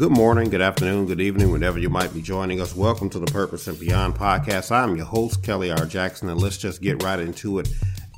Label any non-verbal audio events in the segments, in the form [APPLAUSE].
Good morning, good afternoon, good evening, whenever you might be joining us. Welcome to the Purpose and Beyond podcast. I'm your host, Kelly R. Jackson, and let's just get right into it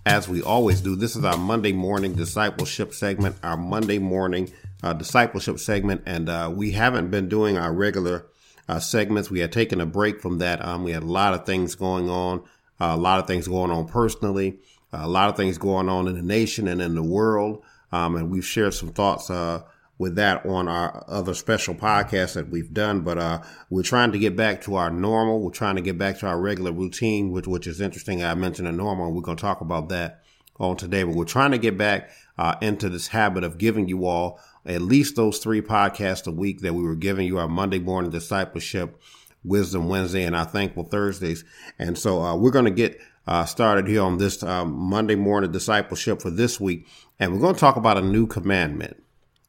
as we always do. This is our Monday morning discipleship segment, our Monday morning uh, discipleship segment, and uh, we haven't been doing our regular uh, segments. We had taken a break from that. Um, we had a lot of things going on, a lot of things going on personally, a lot of things going on in the nation and in the world, um, and we've shared some thoughts uh, with that on our other special podcast that we've done. But uh, we're trying to get back to our normal. We're trying to get back to our regular routine, which which is interesting. I mentioned a normal, we're going to talk about that on today. But we're trying to get back uh, into this habit of giving you all at least those three podcasts a week that we were giving you our Monday morning discipleship, Wisdom Wednesday, and our Thankful Thursdays. And so uh, we're going to get uh, started here on this um, Monday morning discipleship for this week. And we're going to talk about a new commandment.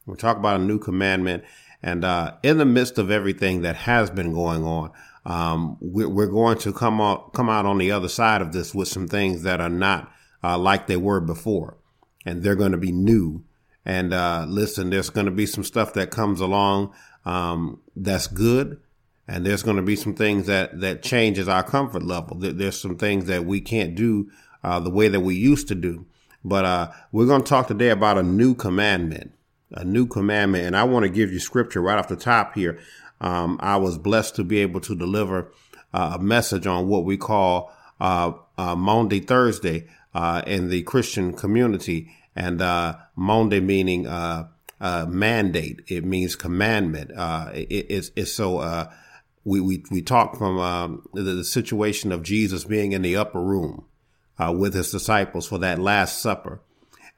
We're talking about a new commandment. And uh, in the midst of everything that has been going on, um, we're, we're, going to come out, come out on the other side of this with some things that are not uh, like they were before. And they're going to be new. And uh, listen, there's going to be some stuff that comes along um, that's good. And there's going to be some things that, that changes our comfort level. There's some things that we can't do uh, the way that we used to do. But uh, we're going to talk today about a new commandment a new commandment. And I want to give you scripture right off the top here. Um, I was blessed to be able to deliver uh, a message on what we call uh, uh, Maundy Thursday uh, in the Christian community, and uh, Maundy meaning uh, mandate. It means commandment. It, it's, it's, so we we we talk from um, the, the, situation of Jesus being in the upper room with his disciples for that Last Supper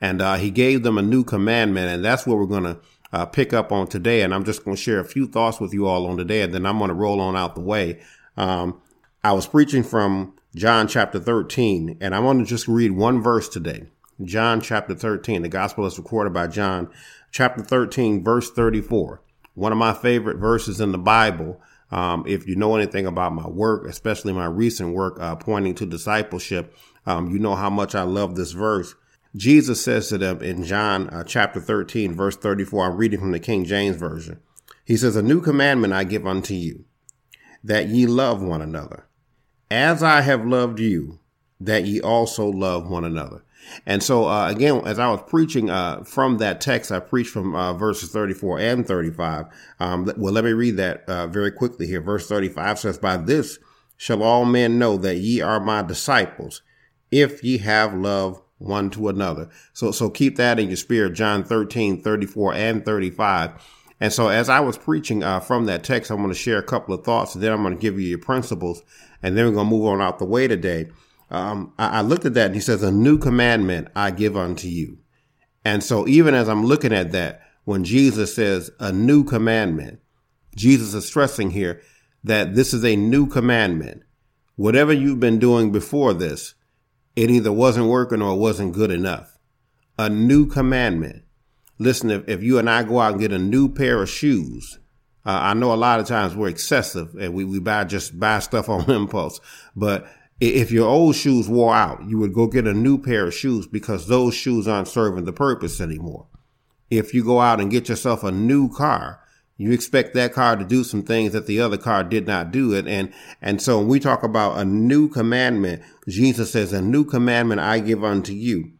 and uh, he gave them a new commandment, and that's what we're going to uh, pick up on today. And I'm just going to share a few thoughts with you all on today, and then I'm going to roll on out the way. Um, I was preaching from John chapter 13, and I want to just read one verse today. John chapter 13. The gospel is recorded by John chapter 13, verse 34. One of my favorite verses in the Bible. Um, if you know anything about my work, especially my recent work uh, pointing to discipleship, um, you know how much I love this verse. Jesus says to them in John uh, chapter 13, verse 34, I'm reading from the King James Version. He says, A new commandment I give unto you, that ye love one another. As I have loved you, that ye also love one another. And so, uh, again, as I was preaching uh, from that text, I preached from uh, verses 34 and 35. Um, well, let me read that uh, very quickly here. Verse 35 says, By this shall all men know that ye are my disciples, if ye have love one to another. So, so keep that in your spirit. John 13, 34 and 35. And so as I was preaching uh, from that text, I'm going to share a couple of thoughts and then I'm going to give you your principles and then we're going to move on out the way today. Um, I, I looked at that and he says, a new commandment I give unto you. And so even as I'm looking at that, when Jesus says a new commandment, Jesus is stressing here that this is a new commandment. Whatever you've been doing before this, it either wasn't working or it wasn't good enough. A new commandment. Listen, if, if you and I go out and get a new pair of shoes, uh, I know a lot of times we're excessive and we, we buy just buy stuff on [LAUGHS] impulse. But if your old shoes wore out, you would go get a new pair of shoes because those shoes aren't serving the purpose anymore. If you go out and get yourself a new car, you expect that car to do some things that the other car did not do it. And, and so when we talk about a new commandment, Jesus says, a new commandment I give unto you.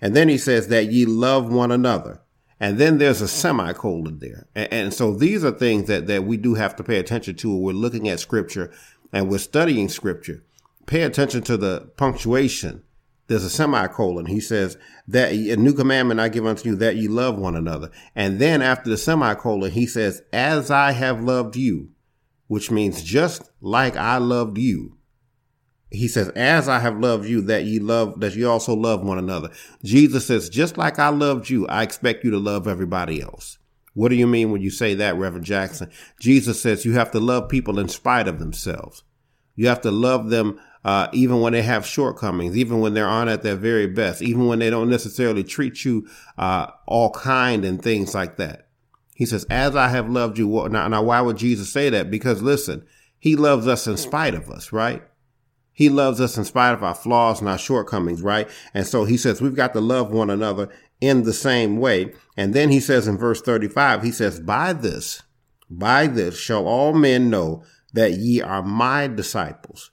And then he says that ye love one another. And then there's a semicolon there. And, and so these are things that, that we do have to pay attention to when we're looking at scripture and we're studying scripture. Pay attention to the punctuation there's a semicolon. He says that a new commandment I give unto you that ye love one another. And then after the semicolon, he says, as I have loved you, which means just like I loved you. He says, as I have loved you, that ye love, that you also love one another. Jesus says, just like I loved you, I expect you to love everybody else. What do you mean when you say that, Reverend Jackson? Jesus says you have to love people in spite of themselves. You have to love them uh, even when they have shortcomings, even when they're on at their very best, even when they don't necessarily treat you uh, all kind and things like that. He says, "As I have loved you." Now, now, why would Jesus say that? Because listen, He loves us in spite of us, right? He loves us in spite of our flaws and our shortcomings, right? And so He says we've got to love one another in the same way. And then He says in verse thirty-five, He says, "By this." By this shall all men know that ye are my disciples,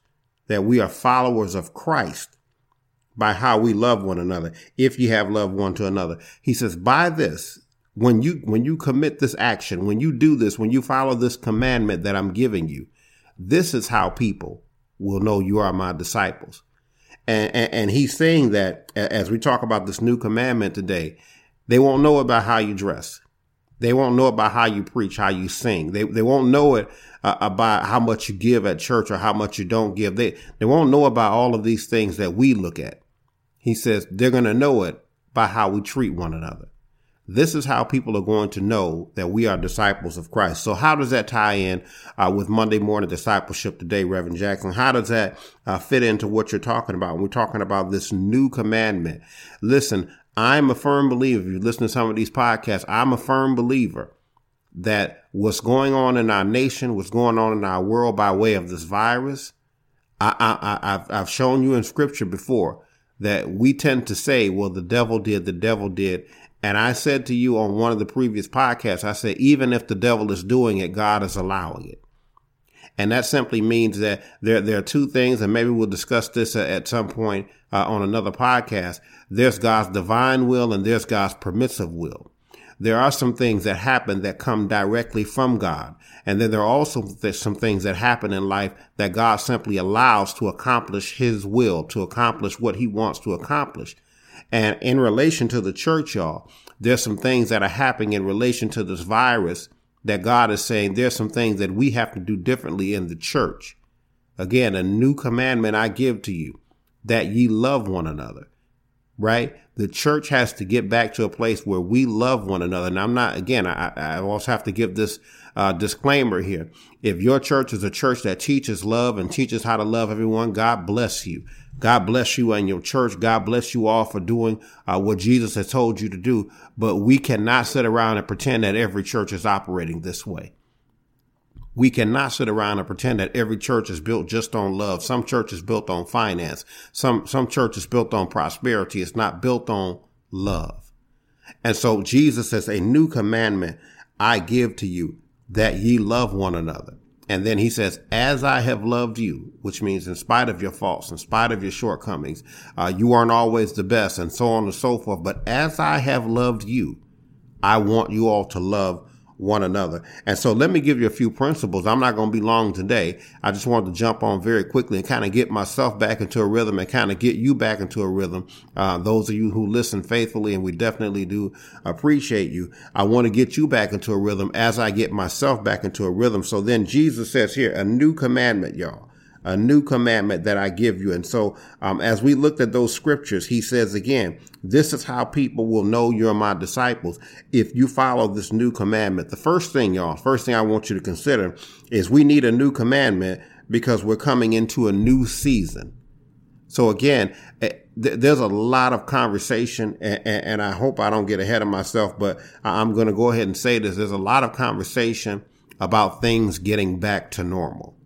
that we are followers of Christ by how we love one another, if you have loved one to another. He says, by this, when you when you commit this action, when you do this, when you follow this commandment that I'm giving you, this is how people will know you are my disciples. And, and, and he's saying that as we talk about this new commandment today, they won't know about how you dress. They won't know about how you preach, how you sing. They, they won't know it uh, about how much you give at church or how much you don't give. They, they won't know about all of these things that we look at. He says they're going to know it by how we treat one another. This is how people are going to know that we are disciples of Christ. So how does that tie in uh, with Monday morning discipleship today, Reverend Jackson? How does that uh, fit into what you're talking about? We're talking about this new commandment. Listen, I'm a firm believer. If you listen to some of these podcasts, I'm a firm believer that what's going on in our nation, what's going on in our world by way of this virus, I, I, I've, I've shown you in scripture before that we tend to say, well, the devil did, the devil did. And I said to you on one of the previous podcasts, I said, even if the devil is doing it, God is allowing it. And that simply means that there, there are two things, and maybe we'll discuss this at some point uh, on another podcast. There's God's divine will and there's God's permissive will. There are some things that happen that come directly from God. And then there are also some things that happen in life that God simply allows to accomplish his will, to accomplish what he wants to accomplish. And in relation to the church, y'all, there's some things that are happening in relation to this virus that God is saying there's some things that we have to do differently in the church. Again, a new commandment I give to you that ye love one another, right? The church has to get back to a place where we love one another. And I'm not, again, I, I also have to give this uh, disclaimer here. If your church is a church that teaches love and teaches how to love everyone, God bless you. God bless you and your church. God bless you all for doing uh, what Jesus has told you to do. But we cannot sit around and pretend that every church is operating this way. We cannot sit around and pretend that every church is built just on love. Some church is built on finance. Some, some church is built on prosperity. It's not built on love. And so Jesus says, a new commandment I give to you that ye love one another. And then he says, as I have loved you, which means in spite of your faults, in spite of your shortcomings, uh, you aren't always the best and so on and so forth. But as I have loved you, I want you all to love one another. And so let me give you a few principles. I'm not going to be long today. I just wanted to jump on very quickly and kind of get myself back into a rhythm and kind of get you back into a rhythm. Uh, those of you who listen faithfully, and we definitely do appreciate you. I want to get you back into a rhythm as I get myself back into a rhythm. So then Jesus says here, a new commandment, y'all a new commandment that I give you. And so, um, as we looked at those scriptures, he says again, this is how people will know you're my disciples if you follow this new commandment. The first thing, y'all, first thing I want you to consider is we need a new commandment because we're coming into a new season. So again, eh, there's a lot of conversation and, and I hope I don't get ahead of myself, but I'm going to go ahead and say this. There's a lot of conversation about things getting back to normal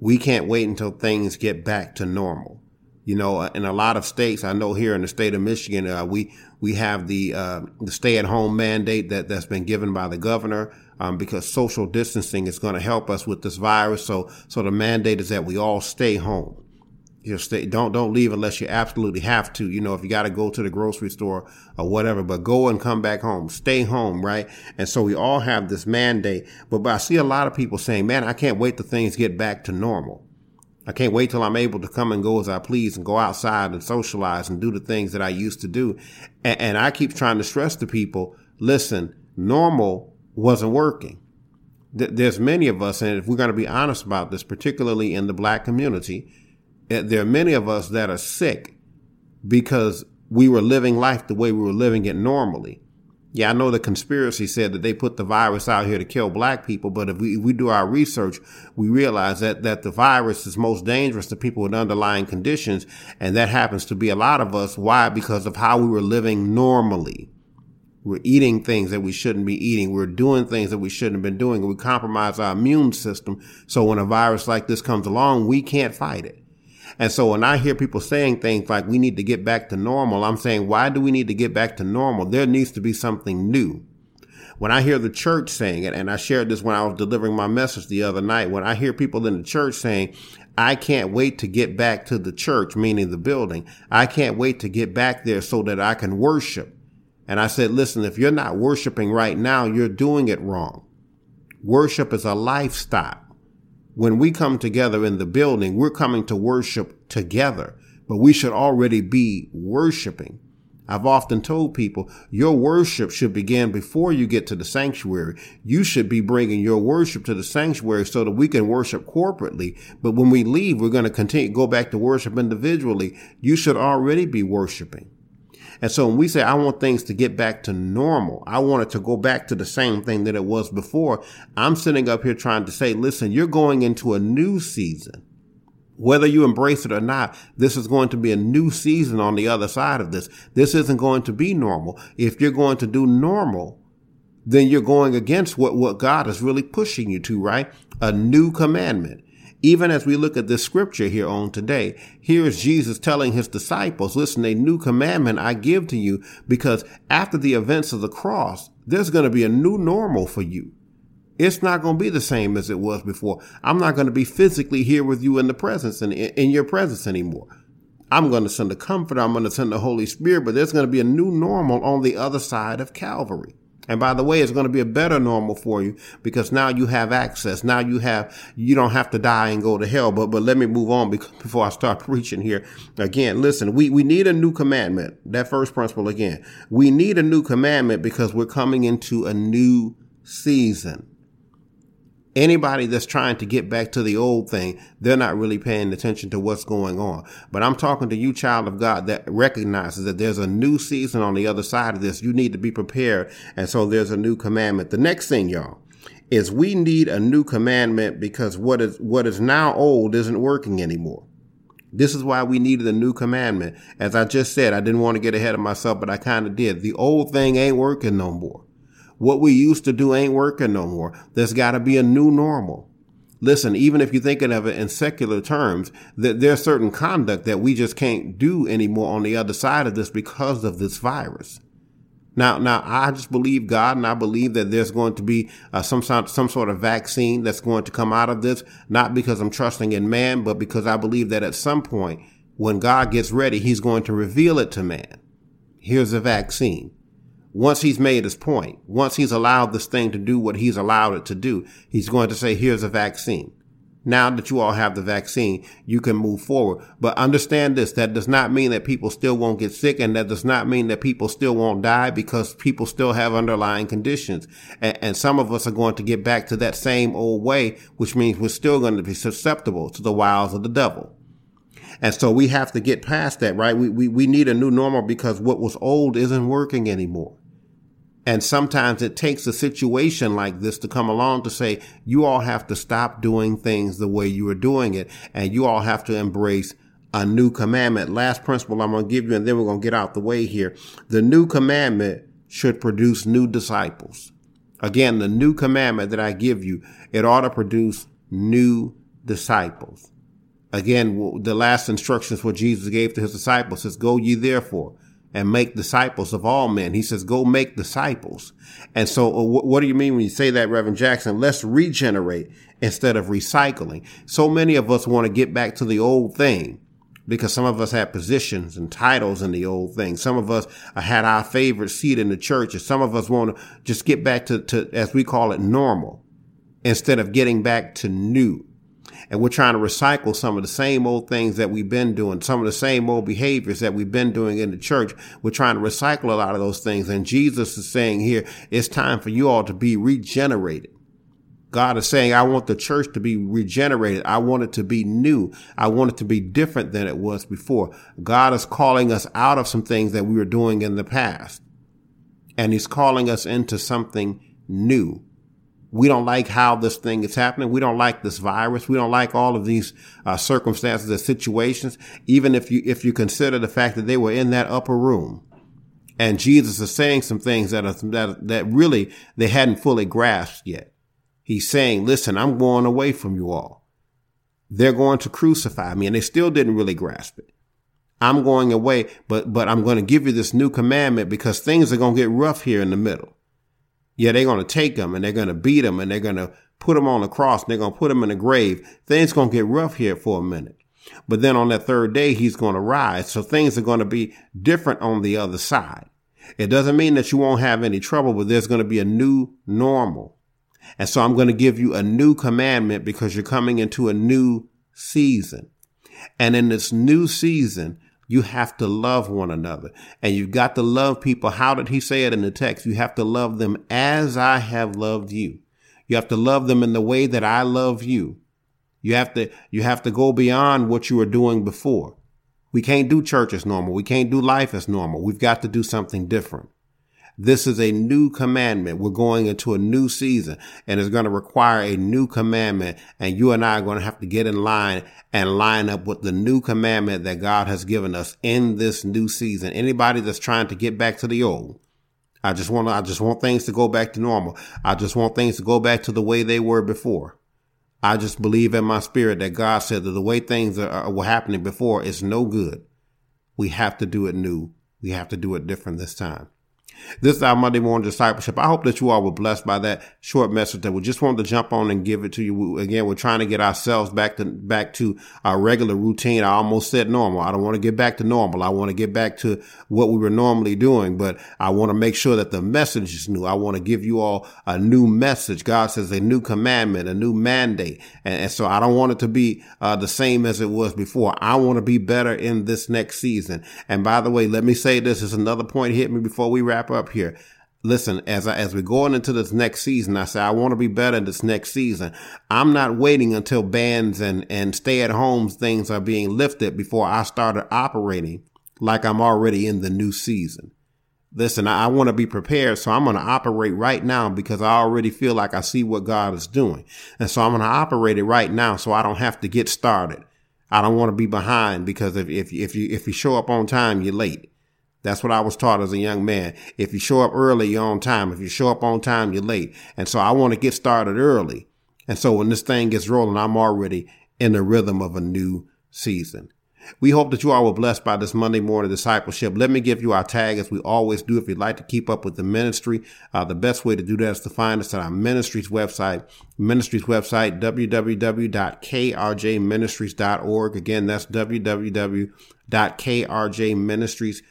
we can't wait until things get back to normal. You know, in a lot of states, I know here in the state of Michigan, uh, we we have the uh, the stay at home mandate that that's been given by the governor um, because social distancing is going to help us with this virus. So so the mandate is that we all stay home you know, stay, don't, don't leave unless you absolutely have to. You know, if you got to go to the grocery store or whatever, but go and come back home, stay home, right? And so we all have this mandate, but, but I see a lot of people saying, man, I can't wait till things get back to normal. I can't wait till I'm able to come and go as I please and go outside and socialize and do the things that I used to do. And, and I keep trying to stress to people, listen, normal wasn't working. There's many of us, and if we're going to be honest about this, particularly in the black community, there are many of us that are sick because we were living life the way we were living it normally. Yeah, I know the conspiracy said that they put the virus out here to kill black people, but if we, if we do our research, we realize that, that the virus is most dangerous to people with underlying conditions. And that happens to be a lot of us. Why? Because of how we were living normally. We're eating things that we shouldn't be eating. We're doing things that we shouldn't have been doing. We compromise our immune system. So when a virus like this comes along, we can't fight it. And so when I hear people saying things like we need to get back to normal, I'm saying, why do we need to get back to normal? There needs to be something new. When I hear the church saying it, and I shared this when I was delivering my message the other night, when I hear people in the church saying, I can't wait to get back to the church, meaning the building. I can't wait to get back there so that I can worship. And I said, listen, if you're not worshiping right now, you're doing it wrong. Worship is a lifestyle. When we come together in the building, we're coming to worship together, but we should already be worshiping. I've often told people your worship should begin before you get to the sanctuary. You should be bringing your worship to the sanctuary so that we can worship corporately. But when we leave, we're going to continue, go back to worship individually. You should already be worshiping. And so when we say, I want things to get back to normal, I want it to go back to the same thing that it was before. I'm sitting up here trying to say, listen, you're going into a new season. Whether you embrace it or not, this is going to be a new season on the other side of this. This isn't going to be normal. If you're going to do normal, then you're going against what, what God is really pushing you to, right? A new commandment. Even as we look at this scripture here on today, here is Jesus telling his disciples, listen, a new commandment I give to you because after the events of the cross, there's going to be a new normal for you. It's not going to be the same as it was before. I'm not going to be physically here with you in the presence and in your presence anymore. I'm going to send the comfort. I'm going to send the Holy Spirit, but there's going to be a new normal on the other side of Calvary. And by the way, it's going to be a better normal for you because now you have access. Now you have, you don't have to die and go to hell. But, but let me move on [LAUGHS] before I start [LAUGHS] preaching here. Again, listen, we, we need a new commandment. That first principle again. We need a new commandment because we're coming into a new season. Anybody that's trying to get back to the old thing, they're not really paying attention to what's going on. But I'm talking to you, child of God, that recognizes that there's a new season on the other side of this. You need to be prepared. And so there's a new commandment. The next thing, y'all, is we need a new commandment because what is, what is now old isn't working anymore. This is why we needed a new commandment. As I just said, I didn't want to get ahead of myself, but I kind of did. The old thing ain't working no more. What we used to do ain't working no more. There's got to be a new normal. Listen, even if you're thinking of it in secular terms, that there's certain conduct that we just can't do anymore on the other side of this because of this virus. Now, now I just believe God, and I believe that there's going to be uh, some some sort of vaccine that's going to come out of this. Not because I'm trusting in man, but because I believe that at some point, when God gets ready, He's going to reveal it to man. Here's a vaccine once he's made his point, once he's allowed this thing to do what he's allowed it to do, he's going to say, here's a vaccine. Now that you all have the vaccine, you can move forward. But understand this, that does not mean that people still won't get sick and that does not mean that people still won't die because people still have underlying conditions. And, and some of us are going to get back to that same old way, which means we're still going to be susceptible to the wiles of the devil. And so we have to get past that, right? We, we, we need a new normal because what was old isn't working anymore. And sometimes it takes a situation like this to come along to say, you all have to stop doing things the way you are doing it. And you all have to embrace a new commandment. Last principle I'm going to give you, and then we're going to get out the way here. The new commandment should produce new disciples. Again, the new commandment that I give you, it ought to produce new disciples. Again, the last instructions what Jesus gave to his disciples says, go ye therefore and make disciples of all men. He says, go make disciples. And so uh, what do you mean when you say that, Reverend Jackson? Let's regenerate instead of recycling. So many of us want to get back to the old thing because some of us had positions and titles in the old thing. Some of us had our favorite seat in the church and some of us want to just get back to, to, as we call it, normal instead of getting back to new and we're trying to recycle some of the same old things that we've been doing, some of the same old behaviors that we've been doing in the church. We're trying to recycle a lot of those things. And Jesus is saying here, it's time for you all to be regenerated. God is saying, I want the church to be regenerated. I want it to be new. I want it to be different than it was before. God is calling us out of some things that we were doing in the past. And he's calling us into something new. We don't like how this thing is happening. We don't like this virus. We don't like all of these uh, circumstances and situations. Even if you if you consider the fact that they were in that upper room, and Jesus is saying some things that are, that that really they hadn't fully grasped yet. He's saying, "Listen, I'm going away from you all. They're going to crucify me," and they still didn't really grasp it. I'm going away, but but I'm going to give you this new commandment because things are going to get rough here in the middle. Yeah, they're going to take him and they're going to beat him and they're going to put him on the cross and they're going to put him in the grave. Things going to get rough here for a minute. But then on that third day, he's going to rise. So things are going to be different on the other side. It doesn't mean that you won't have any trouble, but there's going to be a new normal. And so I'm going to give you a new commandment because you're coming into a new season. And in this new season, you have to love one another and you've got to love people. How did he say it in the text? You have to love them as I have loved you. You have to love them in the way that I love you. You have to, you have to go beyond what you were doing before. We can't do church as normal. We can't do life as normal. We've got to do something different. This is a new commandment. We're going into a new season and it's going to require a new commandment. And you and I are going to have to get in line and line up with the new commandment that God has given us in this new season. Anybody that's trying to get back to the old, I just want I just want things to go back to normal. I just want things to go back to the way they were before. I just believe in my spirit that God said that the way things are, were happening before is no good. We have to do it new. We have to do it different this time. This is our Monday morning discipleship. I hope that you all were blessed by that short message that we just wanted to jump on and give it to you. Again, we're trying to get ourselves back to, back to our regular routine. I almost said normal. I don't want to get back to normal. I want to get back to what we were normally doing, but I want to make sure that the message is new. I want to give you all a new message. God says a new commandment, a new mandate. And, and so I don't want it to be uh, the same as it was before. I want to be better in this next season. And by the way, let me say this is another point hit me before we wrap wrap up here. Listen, as I, as we're going into this next season, I say I want to be better this next season. I'm not waiting until bans and and stay at homes things are being lifted before I started operating like I'm already in the new season. Listen, I, I want to be prepared, so I'm going to operate right now because I already feel like I see what God is doing, and so I'm going to operate it right now, so I don't have to get started. I don't want to be behind because if if if you if you show up on time, you're late. That's what I was taught as a young man. If you show up early, you're on time. If you show up on time, you're late. And so I want to get started early. And so when this thing gets rolling, I'm already in the rhythm of a new season. We hope that you all were blessed by this Monday morning discipleship. Let me give you our tag as we always do. If you'd like to keep up with the ministry, uh, the best way to do that is to find us at our ministry's website, ministry's website, www.krjministries.org. Again, that's www.krjministries.org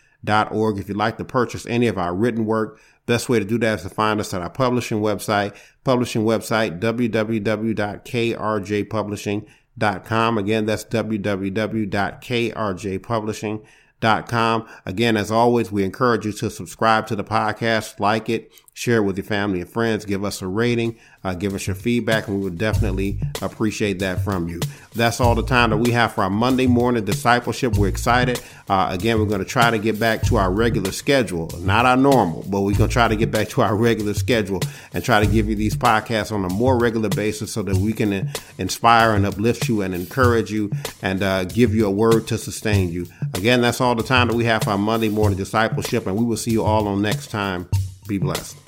org. If you'd like to purchase any of our written work, best way to do that is to find us at our publishing website, publishing website, www.krjpublishing.com. Again, that's www.krjpublishing.com. Again, as always, we encourage you to subscribe to the podcast, like it, share it with your family and friends, give us a rating, uh, give us your feedback, and we would definitely appreciate that from you. That's all the time that we have for our Monday morning discipleship. We're excited. Uh, again, we're going to try to get back to our regular schedule, not our normal, but we're going to try to get back to our regular schedule and try to give you these podcasts on a more regular basis so that we can uh, inspire and uplift you and encourage you and uh, give you a word to sustain you. Again, that's all the time that we have for our Monday morning discipleship, and we will see you all on next time. Be blessed.